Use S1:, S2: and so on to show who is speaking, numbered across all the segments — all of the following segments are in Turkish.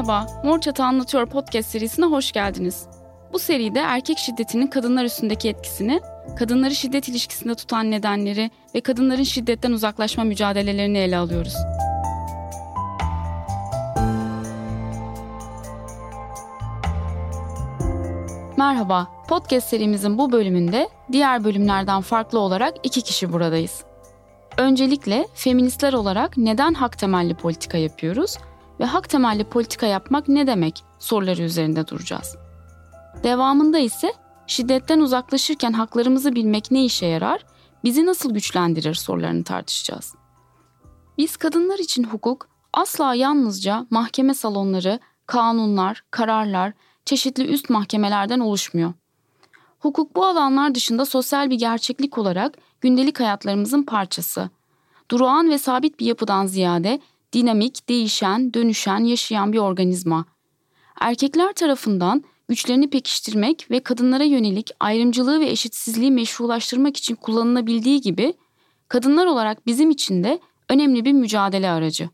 S1: Merhaba, Mor Çatı Anlatıyor podcast serisine hoş geldiniz. Bu seride erkek şiddetinin kadınlar üstündeki etkisini, kadınları şiddet ilişkisinde tutan nedenleri ve kadınların şiddetten uzaklaşma mücadelelerini ele alıyoruz. Merhaba, podcast serimizin bu bölümünde diğer bölümlerden farklı olarak iki kişi buradayız. Öncelikle feministler olarak neden hak temelli politika yapıyoruz ve hak temelli politika yapmak ne demek soruları üzerinde duracağız. Devamında ise şiddetten uzaklaşırken haklarımızı bilmek ne işe yarar, bizi nasıl güçlendirir sorularını tartışacağız. Biz kadınlar için hukuk asla yalnızca mahkeme salonları, kanunlar, kararlar, çeşitli üst mahkemelerden oluşmuyor. Hukuk bu alanlar dışında sosyal bir gerçeklik olarak gündelik hayatlarımızın parçası. Durağan ve sabit bir yapıdan ziyade dinamik, değişen, dönüşen, yaşayan bir organizma. Erkekler tarafından güçlerini pekiştirmek ve kadınlara yönelik ayrımcılığı ve eşitsizliği meşrulaştırmak için kullanılabildiği gibi kadınlar olarak bizim için de önemli bir mücadele aracı.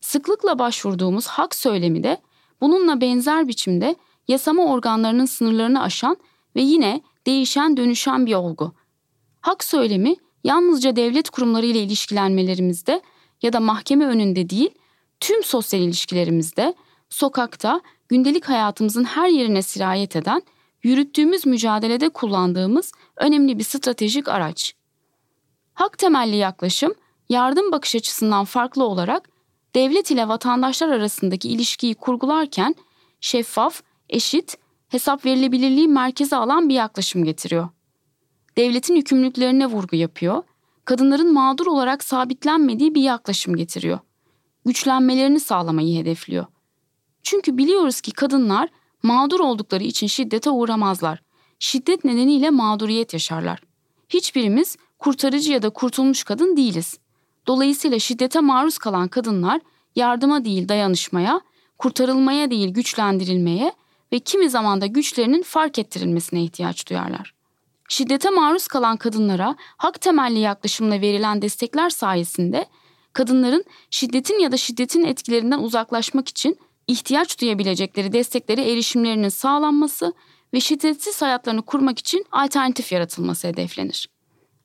S1: Sıklıkla başvurduğumuz hak söylemi de bununla benzer biçimde yasama organlarının sınırlarını aşan ve yine değişen dönüşen bir olgu. Hak söylemi yalnızca devlet kurumları ile ilişkilenmelerimizde ya da mahkeme önünde değil, tüm sosyal ilişkilerimizde, sokakta, gündelik hayatımızın her yerine sirayet eden, yürüttüğümüz mücadelede kullandığımız önemli bir stratejik araç. Hak temelli yaklaşım, yardım bakış açısından farklı olarak devlet ile vatandaşlar arasındaki ilişkiyi kurgularken şeffaf, eşit, hesap verilebilirliği merkeze alan bir yaklaşım getiriyor. Devletin yükümlülüklerine vurgu yapıyor kadınların mağdur olarak sabitlenmediği bir yaklaşım getiriyor. Güçlenmelerini sağlamayı hedefliyor. Çünkü biliyoruz ki kadınlar mağdur oldukları için şiddete uğramazlar. Şiddet nedeniyle mağduriyet yaşarlar. Hiçbirimiz kurtarıcı ya da kurtulmuş kadın değiliz. Dolayısıyla şiddete maruz kalan kadınlar yardıma değil dayanışmaya, kurtarılmaya değil güçlendirilmeye ve kimi zaman da güçlerinin fark ettirilmesine ihtiyaç duyarlar. Şiddete maruz kalan kadınlara hak temelli yaklaşımla verilen destekler sayesinde kadınların şiddetin ya da şiddetin etkilerinden uzaklaşmak için ihtiyaç duyabilecekleri desteklere erişimlerinin sağlanması ve şiddetsiz hayatlarını kurmak için alternatif yaratılması hedeflenir.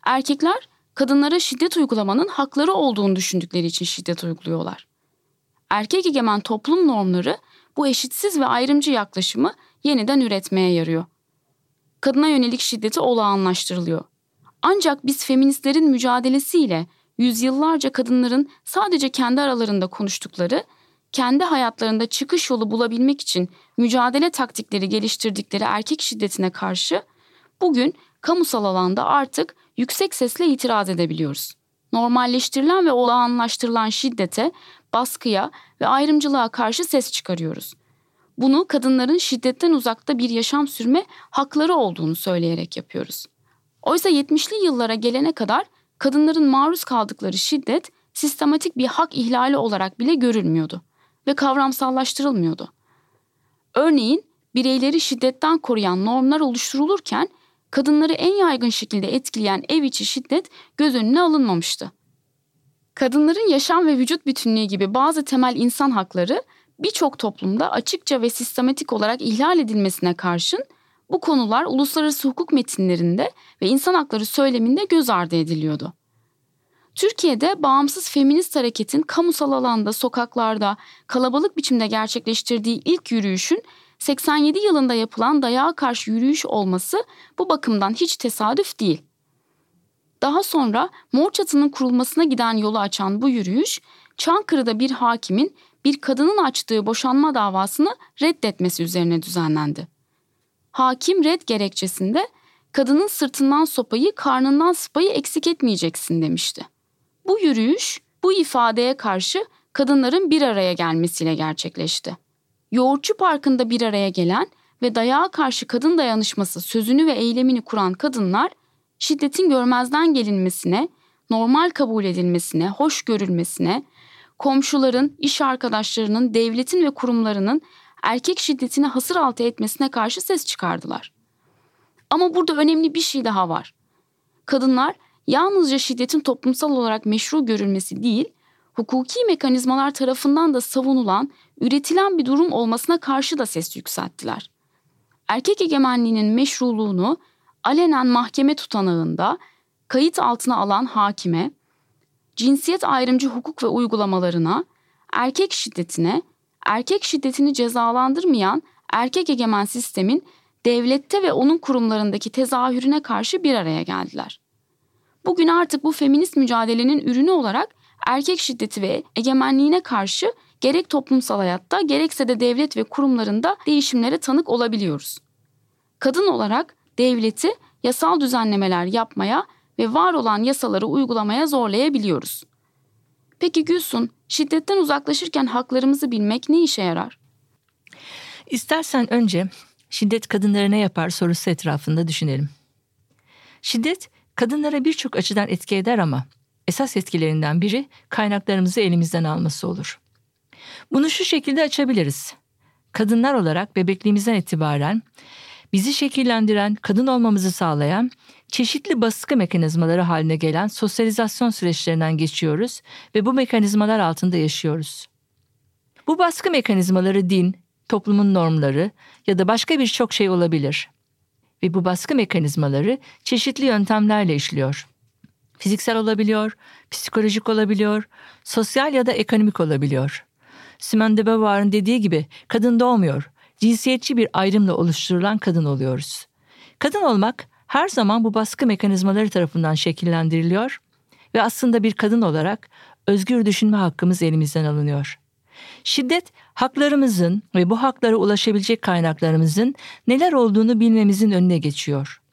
S1: Erkekler kadınlara şiddet uygulamanın hakları olduğunu düşündükleri için şiddet uyguluyorlar. Erkek egemen toplum normları bu eşitsiz ve ayrımcı yaklaşımı yeniden üretmeye yarıyor kadına yönelik şiddeti olağanlaştırılıyor. Ancak biz feministlerin mücadelesiyle yüzyıllarca kadınların sadece kendi aralarında konuştukları, kendi hayatlarında çıkış yolu bulabilmek için mücadele taktikleri geliştirdikleri erkek şiddetine karşı bugün kamusal alanda artık yüksek sesle itiraz edebiliyoruz. Normalleştirilen ve olağanlaştırılan şiddete, baskıya ve ayrımcılığa karşı ses çıkarıyoruz bunu kadınların şiddetten uzakta bir yaşam sürme hakları olduğunu söyleyerek yapıyoruz. Oysa 70'li yıllara gelene kadar kadınların maruz kaldıkları şiddet sistematik bir hak ihlali olarak bile görülmüyordu ve kavramsallaştırılmıyordu. Örneğin bireyleri şiddetten koruyan normlar oluşturulurken kadınları en yaygın şekilde etkileyen ev içi şiddet göz önüne alınmamıştı. Kadınların yaşam ve vücut bütünlüğü gibi bazı temel insan hakları birçok toplumda açıkça ve sistematik olarak ihlal edilmesine karşın bu konular uluslararası hukuk metinlerinde ve insan hakları söyleminde göz ardı ediliyordu. Türkiye'de bağımsız feminist hareketin kamusal alanda, sokaklarda kalabalık biçimde gerçekleştirdiği ilk yürüyüşün 87 yılında yapılan dayağa karşı yürüyüş olması bu bakımdan hiç tesadüf değil. Daha sonra Mor Çatı'nın kurulmasına giden yolu açan bu yürüyüş, Çankırı'da bir hakimin bir kadının açtığı boşanma davasını reddetmesi üzerine düzenlendi. Hakim red gerekçesinde kadının sırtından sopayı, karnından sıpayı eksik etmeyeceksin demişti. Bu yürüyüş bu ifadeye karşı kadınların bir araya gelmesiyle gerçekleşti. Yoğurtçu Parkı'nda bir araya gelen ve dayağa karşı kadın dayanışması sözünü ve eylemini kuran kadınlar şiddetin görmezden gelinmesine, normal kabul edilmesine, hoş görülmesine, komşuların, iş arkadaşlarının, devletin ve kurumlarının erkek şiddetini hasır altı etmesine karşı ses çıkardılar. Ama burada önemli bir şey daha var. Kadınlar yalnızca şiddetin toplumsal olarak meşru görülmesi değil, hukuki mekanizmalar tarafından da savunulan, üretilen bir durum olmasına karşı da ses yükselttiler. Erkek egemenliğinin meşruluğunu alenen mahkeme tutanağında kayıt altına alan hakime, cinsiyet ayrımcı hukuk ve uygulamalarına, erkek şiddetine, erkek şiddetini cezalandırmayan erkek egemen sistemin devlette ve onun kurumlarındaki tezahürüne karşı bir araya geldiler. Bugün artık bu feminist mücadelenin ürünü olarak erkek şiddeti ve egemenliğine karşı gerek toplumsal hayatta gerekse de devlet ve kurumlarında değişimlere tanık olabiliyoruz. Kadın olarak devleti yasal düzenlemeler yapmaya ve var olan yasaları uygulamaya zorlayabiliyoruz. Peki Gülsun, şiddetten uzaklaşırken haklarımızı bilmek ne işe yarar?
S2: İstersen önce şiddet kadınlara ne yapar sorusu etrafında düşünelim. Şiddet kadınlara birçok açıdan etki eder ama esas etkilerinden biri kaynaklarımızı elimizden alması olur. Bunu şu şekilde açabiliriz. Kadınlar olarak bebekliğimizden itibaren bizi şekillendiren, kadın olmamızı sağlayan çeşitli baskı mekanizmaları haline gelen sosyalizasyon süreçlerinden geçiyoruz ve bu mekanizmalar altında yaşıyoruz. Bu baskı mekanizmaları din, toplumun normları ya da başka birçok şey olabilir. Ve bu baskı mekanizmaları çeşitli yöntemlerle işliyor. Fiziksel olabiliyor, psikolojik olabiliyor, sosyal ya da ekonomik olabiliyor. Simone de Beauvoir'ın dediği gibi kadın doğmuyor, cinsiyetçi bir ayrımla oluşturulan kadın oluyoruz. Kadın olmak her zaman bu baskı mekanizmaları tarafından şekillendiriliyor ve aslında bir kadın olarak özgür düşünme hakkımız elimizden alınıyor. Şiddet haklarımızın ve bu haklara ulaşabilecek kaynaklarımızın neler olduğunu bilmemizin önüne geçiyor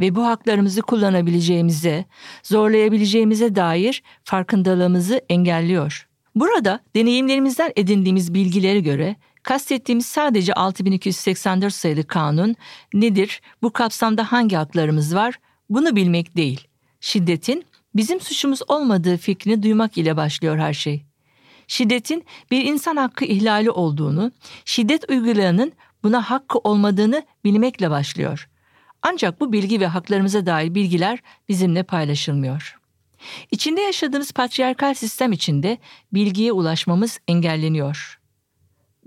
S2: ve bu haklarımızı kullanabileceğimize, zorlayabileceğimize dair farkındalığımızı engelliyor. Burada deneyimlerimizden edindiğimiz bilgilere göre kastettiğimiz sadece 6284 sayılı kanun nedir, bu kapsamda hangi haklarımız var bunu bilmek değil. Şiddetin bizim suçumuz olmadığı fikrini duymak ile başlıyor her şey. Şiddetin bir insan hakkı ihlali olduğunu, şiddet uygulayanın buna hakkı olmadığını bilmekle başlıyor. Ancak bu bilgi ve haklarımıza dair bilgiler bizimle paylaşılmıyor. İçinde yaşadığımız patriarkal sistem içinde bilgiye ulaşmamız engelleniyor.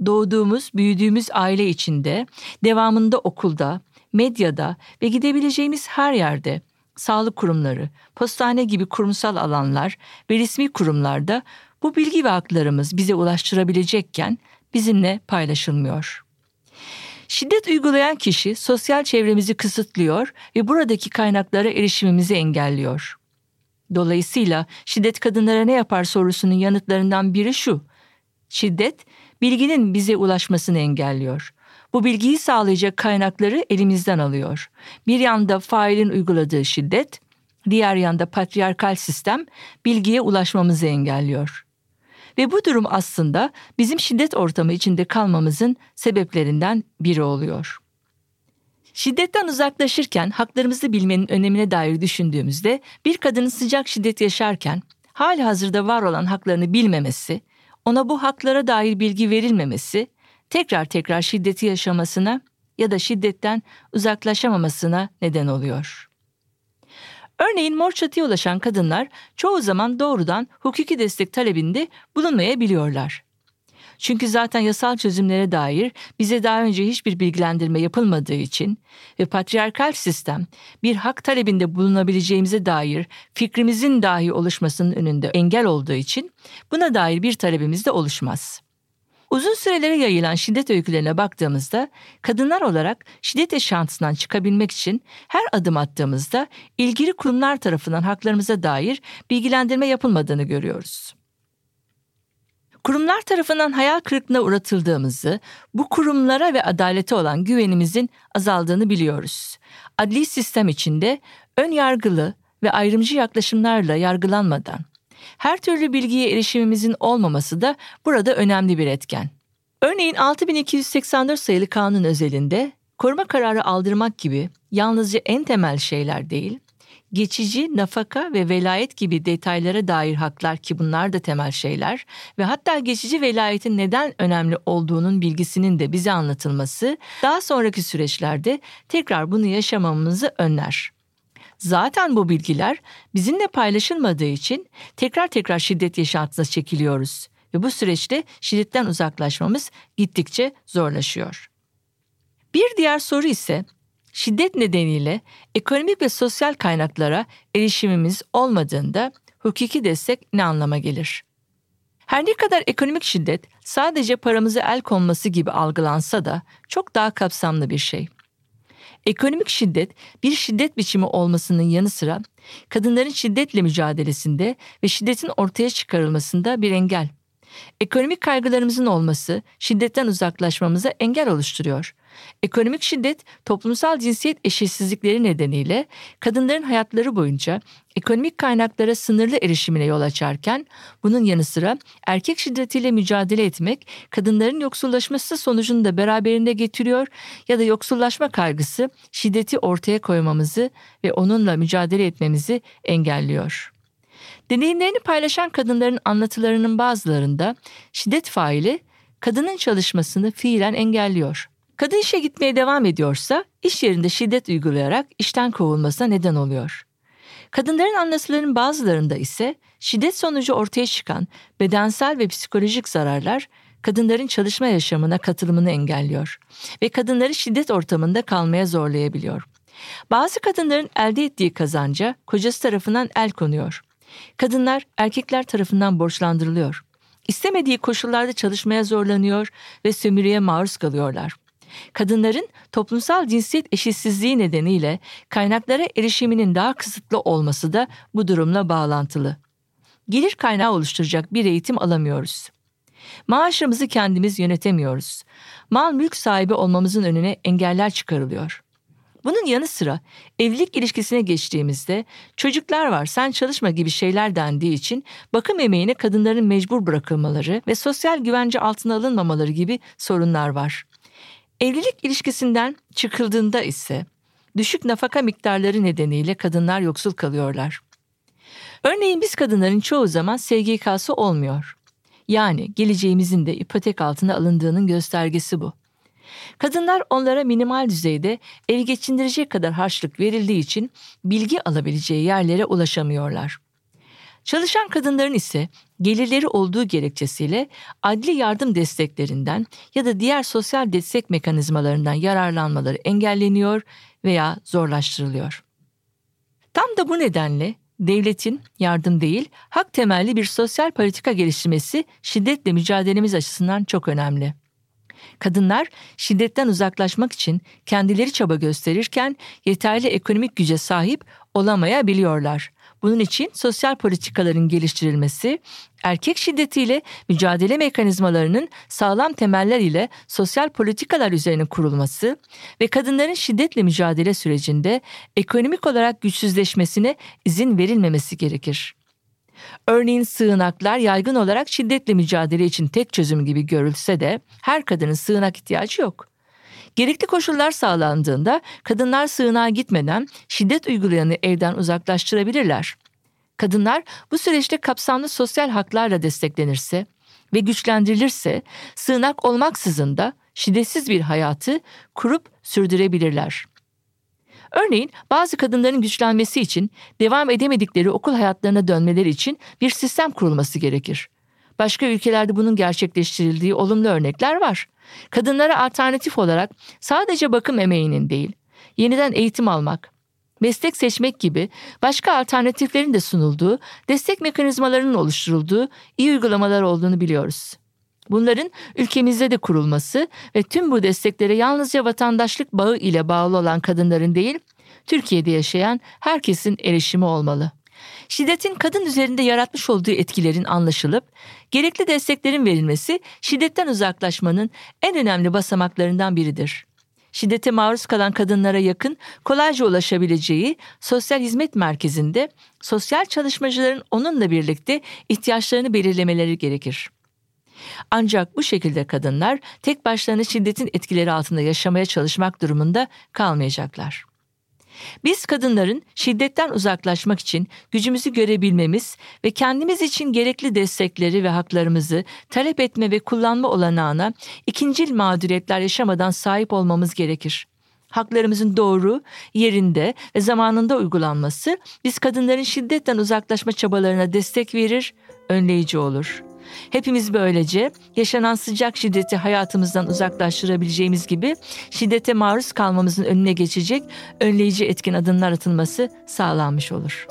S2: Doğduğumuz, büyüdüğümüz aile içinde, devamında okulda, medyada ve gidebileceğimiz her yerde sağlık kurumları, postane gibi kurumsal alanlar ve resmi kurumlarda bu bilgi ve haklarımız bize ulaştırabilecekken bizimle paylaşılmıyor. Şiddet uygulayan kişi sosyal çevremizi kısıtlıyor ve buradaki kaynaklara erişimimizi engelliyor. Dolayısıyla şiddet kadınlara ne yapar sorusunun yanıtlarından biri şu. Şiddet bilginin bize ulaşmasını engelliyor. Bu bilgiyi sağlayacak kaynakları elimizden alıyor. Bir yanda failin uyguladığı şiddet, diğer yanda patriarkal sistem bilgiye ulaşmamızı engelliyor. Ve bu durum aslında bizim şiddet ortamı içinde kalmamızın sebeplerinden biri oluyor. Şiddetten uzaklaşırken haklarımızı bilmenin önemine dair düşündüğümüzde bir kadının sıcak şiddet yaşarken hali hazırda var olan haklarını bilmemesi, ona bu haklara dair bilgi verilmemesi, tekrar tekrar şiddeti yaşamasına ya da şiddetten uzaklaşamamasına neden oluyor. Örneğin mor çatıya ulaşan kadınlar çoğu zaman doğrudan hukuki destek talebinde bulunmayabiliyorlar. Çünkü zaten yasal çözümlere dair bize daha önce hiçbir bilgilendirme yapılmadığı için ve patriarkal sistem bir hak talebinde bulunabileceğimize dair fikrimizin dahi oluşmasının önünde engel olduğu için buna dair bir talebimiz de oluşmaz. Uzun sürelere yayılan şiddet öykülerine baktığımızda kadınlar olarak şiddet yaşantısından çıkabilmek için her adım attığımızda ilgili kurumlar tarafından haklarımıza dair bilgilendirme yapılmadığını görüyoruz. Kurumlar tarafından hayal kırıklığına uğratıldığımızı, bu kurumlara ve adalete olan güvenimizin azaldığını biliyoruz. Adli sistem içinde ön yargılı ve ayrımcı yaklaşımlarla yargılanmadan her türlü bilgiye erişimimizin olmaması da burada önemli bir etken. Örneğin 6284 sayılı kanun özelinde koruma kararı aldırmak gibi yalnızca en temel şeyler değil, geçici, nafaka ve velayet gibi detaylara dair haklar ki bunlar da temel şeyler ve hatta geçici velayetin neden önemli olduğunun bilgisinin de bize anlatılması daha sonraki süreçlerde tekrar bunu yaşamamızı önler. Zaten bu bilgiler bizimle paylaşılmadığı için tekrar tekrar şiddet yaşantısına çekiliyoruz ve bu süreçte şiddetten uzaklaşmamız gittikçe zorlaşıyor. Bir diğer soru ise şiddet nedeniyle ekonomik ve sosyal kaynaklara erişimimiz olmadığında hukuki destek ne anlama gelir? Her ne kadar ekonomik şiddet sadece paramızı el konması gibi algılansa da çok daha kapsamlı bir şey. Ekonomik şiddet bir şiddet biçimi olmasının yanı sıra kadınların şiddetle mücadelesinde ve şiddetin ortaya çıkarılmasında bir engel. Ekonomik kaygılarımızın olması şiddetten uzaklaşmamıza engel oluşturuyor. Ekonomik şiddet toplumsal cinsiyet eşitsizlikleri nedeniyle kadınların hayatları boyunca ekonomik kaynaklara sınırlı erişimine yol açarken bunun yanı sıra erkek şiddetiyle mücadele etmek kadınların yoksullaşması sonucunu da beraberinde getiriyor ya da yoksullaşma kaygısı şiddeti ortaya koymamızı ve onunla mücadele etmemizi engelliyor. Deneyimlerini paylaşan kadınların anlatılarının bazılarında şiddet faili kadının çalışmasını fiilen engelliyor. Kadın işe gitmeye devam ediyorsa iş yerinde şiddet uygulayarak işten kovulmasına neden oluyor. Kadınların anlatılarının bazılarında ise şiddet sonucu ortaya çıkan bedensel ve psikolojik zararlar kadınların çalışma yaşamına katılımını engelliyor ve kadınları şiddet ortamında kalmaya zorlayabiliyor. Bazı kadınların elde ettiği kazanca kocası tarafından el konuyor. Kadınlar erkekler tarafından borçlandırılıyor. İstemediği koşullarda çalışmaya zorlanıyor ve sömürüye maruz kalıyorlar. Kadınların toplumsal cinsiyet eşitsizliği nedeniyle kaynaklara erişiminin daha kısıtlı olması da bu durumla bağlantılı. Gelir kaynağı oluşturacak bir eğitim alamıyoruz. Maaşımızı kendimiz yönetemiyoruz. Mal mülk sahibi olmamızın önüne engeller çıkarılıyor. Bunun yanı sıra evlilik ilişkisine geçtiğimizde çocuklar var sen çalışma gibi şeyler dendiği için bakım emeğine kadınların mecbur bırakılmaları ve sosyal güvence altına alınmamaları gibi sorunlar var. Evlilik ilişkisinden çıkıldığında ise düşük nafaka miktarları nedeniyle kadınlar yoksul kalıyorlar. Örneğin biz kadınların çoğu zaman SGK'sı olmuyor. Yani geleceğimizin de ipotek altına alındığının göstergesi bu. Kadınlar onlara minimal düzeyde ev geçindirecek kadar harçlık verildiği için bilgi alabileceği yerlere ulaşamıyorlar. Çalışan kadınların ise gelirleri olduğu gerekçesiyle adli yardım desteklerinden ya da diğer sosyal destek mekanizmalarından yararlanmaları engelleniyor veya zorlaştırılıyor. Tam da bu nedenle devletin yardım değil, hak temelli bir sosyal politika geliştirmesi şiddetle mücadelemiz açısından çok önemli. Kadınlar şiddetten uzaklaşmak için kendileri çaba gösterirken yeterli ekonomik güce sahip olamayabiliyorlar. Bunun için sosyal politikaların geliştirilmesi, erkek şiddetiyle mücadele mekanizmalarının sağlam temeller ile sosyal politikalar üzerine kurulması ve kadınların şiddetle mücadele sürecinde ekonomik olarak güçsüzleşmesine izin verilmemesi gerekir. Örneğin sığınaklar yaygın olarak şiddetle mücadele için tek çözüm gibi görülse de her kadının sığınak ihtiyacı yok. Gerekli koşullar sağlandığında kadınlar sığınağa gitmeden şiddet uygulayanı evden uzaklaştırabilirler. Kadınlar bu süreçte kapsamlı sosyal haklarla desteklenirse ve güçlendirilirse sığınak olmaksızın da şiddetsiz bir hayatı kurup sürdürebilirler. Örneğin bazı kadınların güçlenmesi için devam edemedikleri okul hayatlarına dönmeleri için bir sistem kurulması gerekir. Başka ülkelerde bunun gerçekleştirildiği olumlu örnekler var. Kadınlara alternatif olarak sadece bakım emeğinin değil, yeniden eğitim almak, meslek seçmek gibi başka alternatiflerin de sunulduğu, destek mekanizmalarının oluşturulduğu iyi uygulamalar olduğunu biliyoruz. Bunların ülkemizde de kurulması ve tüm bu desteklere yalnızca vatandaşlık bağı ile bağlı olan kadınların değil, Türkiye'de yaşayan herkesin erişimi olmalı. Şiddetin kadın üzerinde yaratmış olduğu etkilerin anlaşılıp gerekli desteklerin verilmesi şiddetten uzaklaşmanın en önemli basamaklarından biridir. Şiddete maruz kalan kadınlara yakın, kolayca ulaşabileceği sosyal hizmet merkezinde sosyal çalışmacıların onunla birlikte ihtiyaçlarını belirlemeleri gerekir. Ancak bu şekilde kadınlar tek başlarına şiddetin etkileri altında yaşamaya çalışmak durumunda kalmayacaklar. Biz kadınların şiddetten uzaklaşmak için gücümüzü görebilmemiz ve kendimiz için gerekli destekleri ve haklarımızı talep etme ve kullanma olanağına ikincil mağduriyetler yaşamadan sahip olmamız gerekir. haklarımızın doğru, yerinde ve zamanında uygulanması biz kadınların şiddetten uzaklaşma çabalarına destek verir, önleyici olur. Hepimiz böylece yaşanan sıcak şiddeti hayatımızdan uzaklaştırabileceğimiz gibi şiddete maruz kalmamızın önüne geçecek önleyici etkin adımlar atılması sağlanmış olur.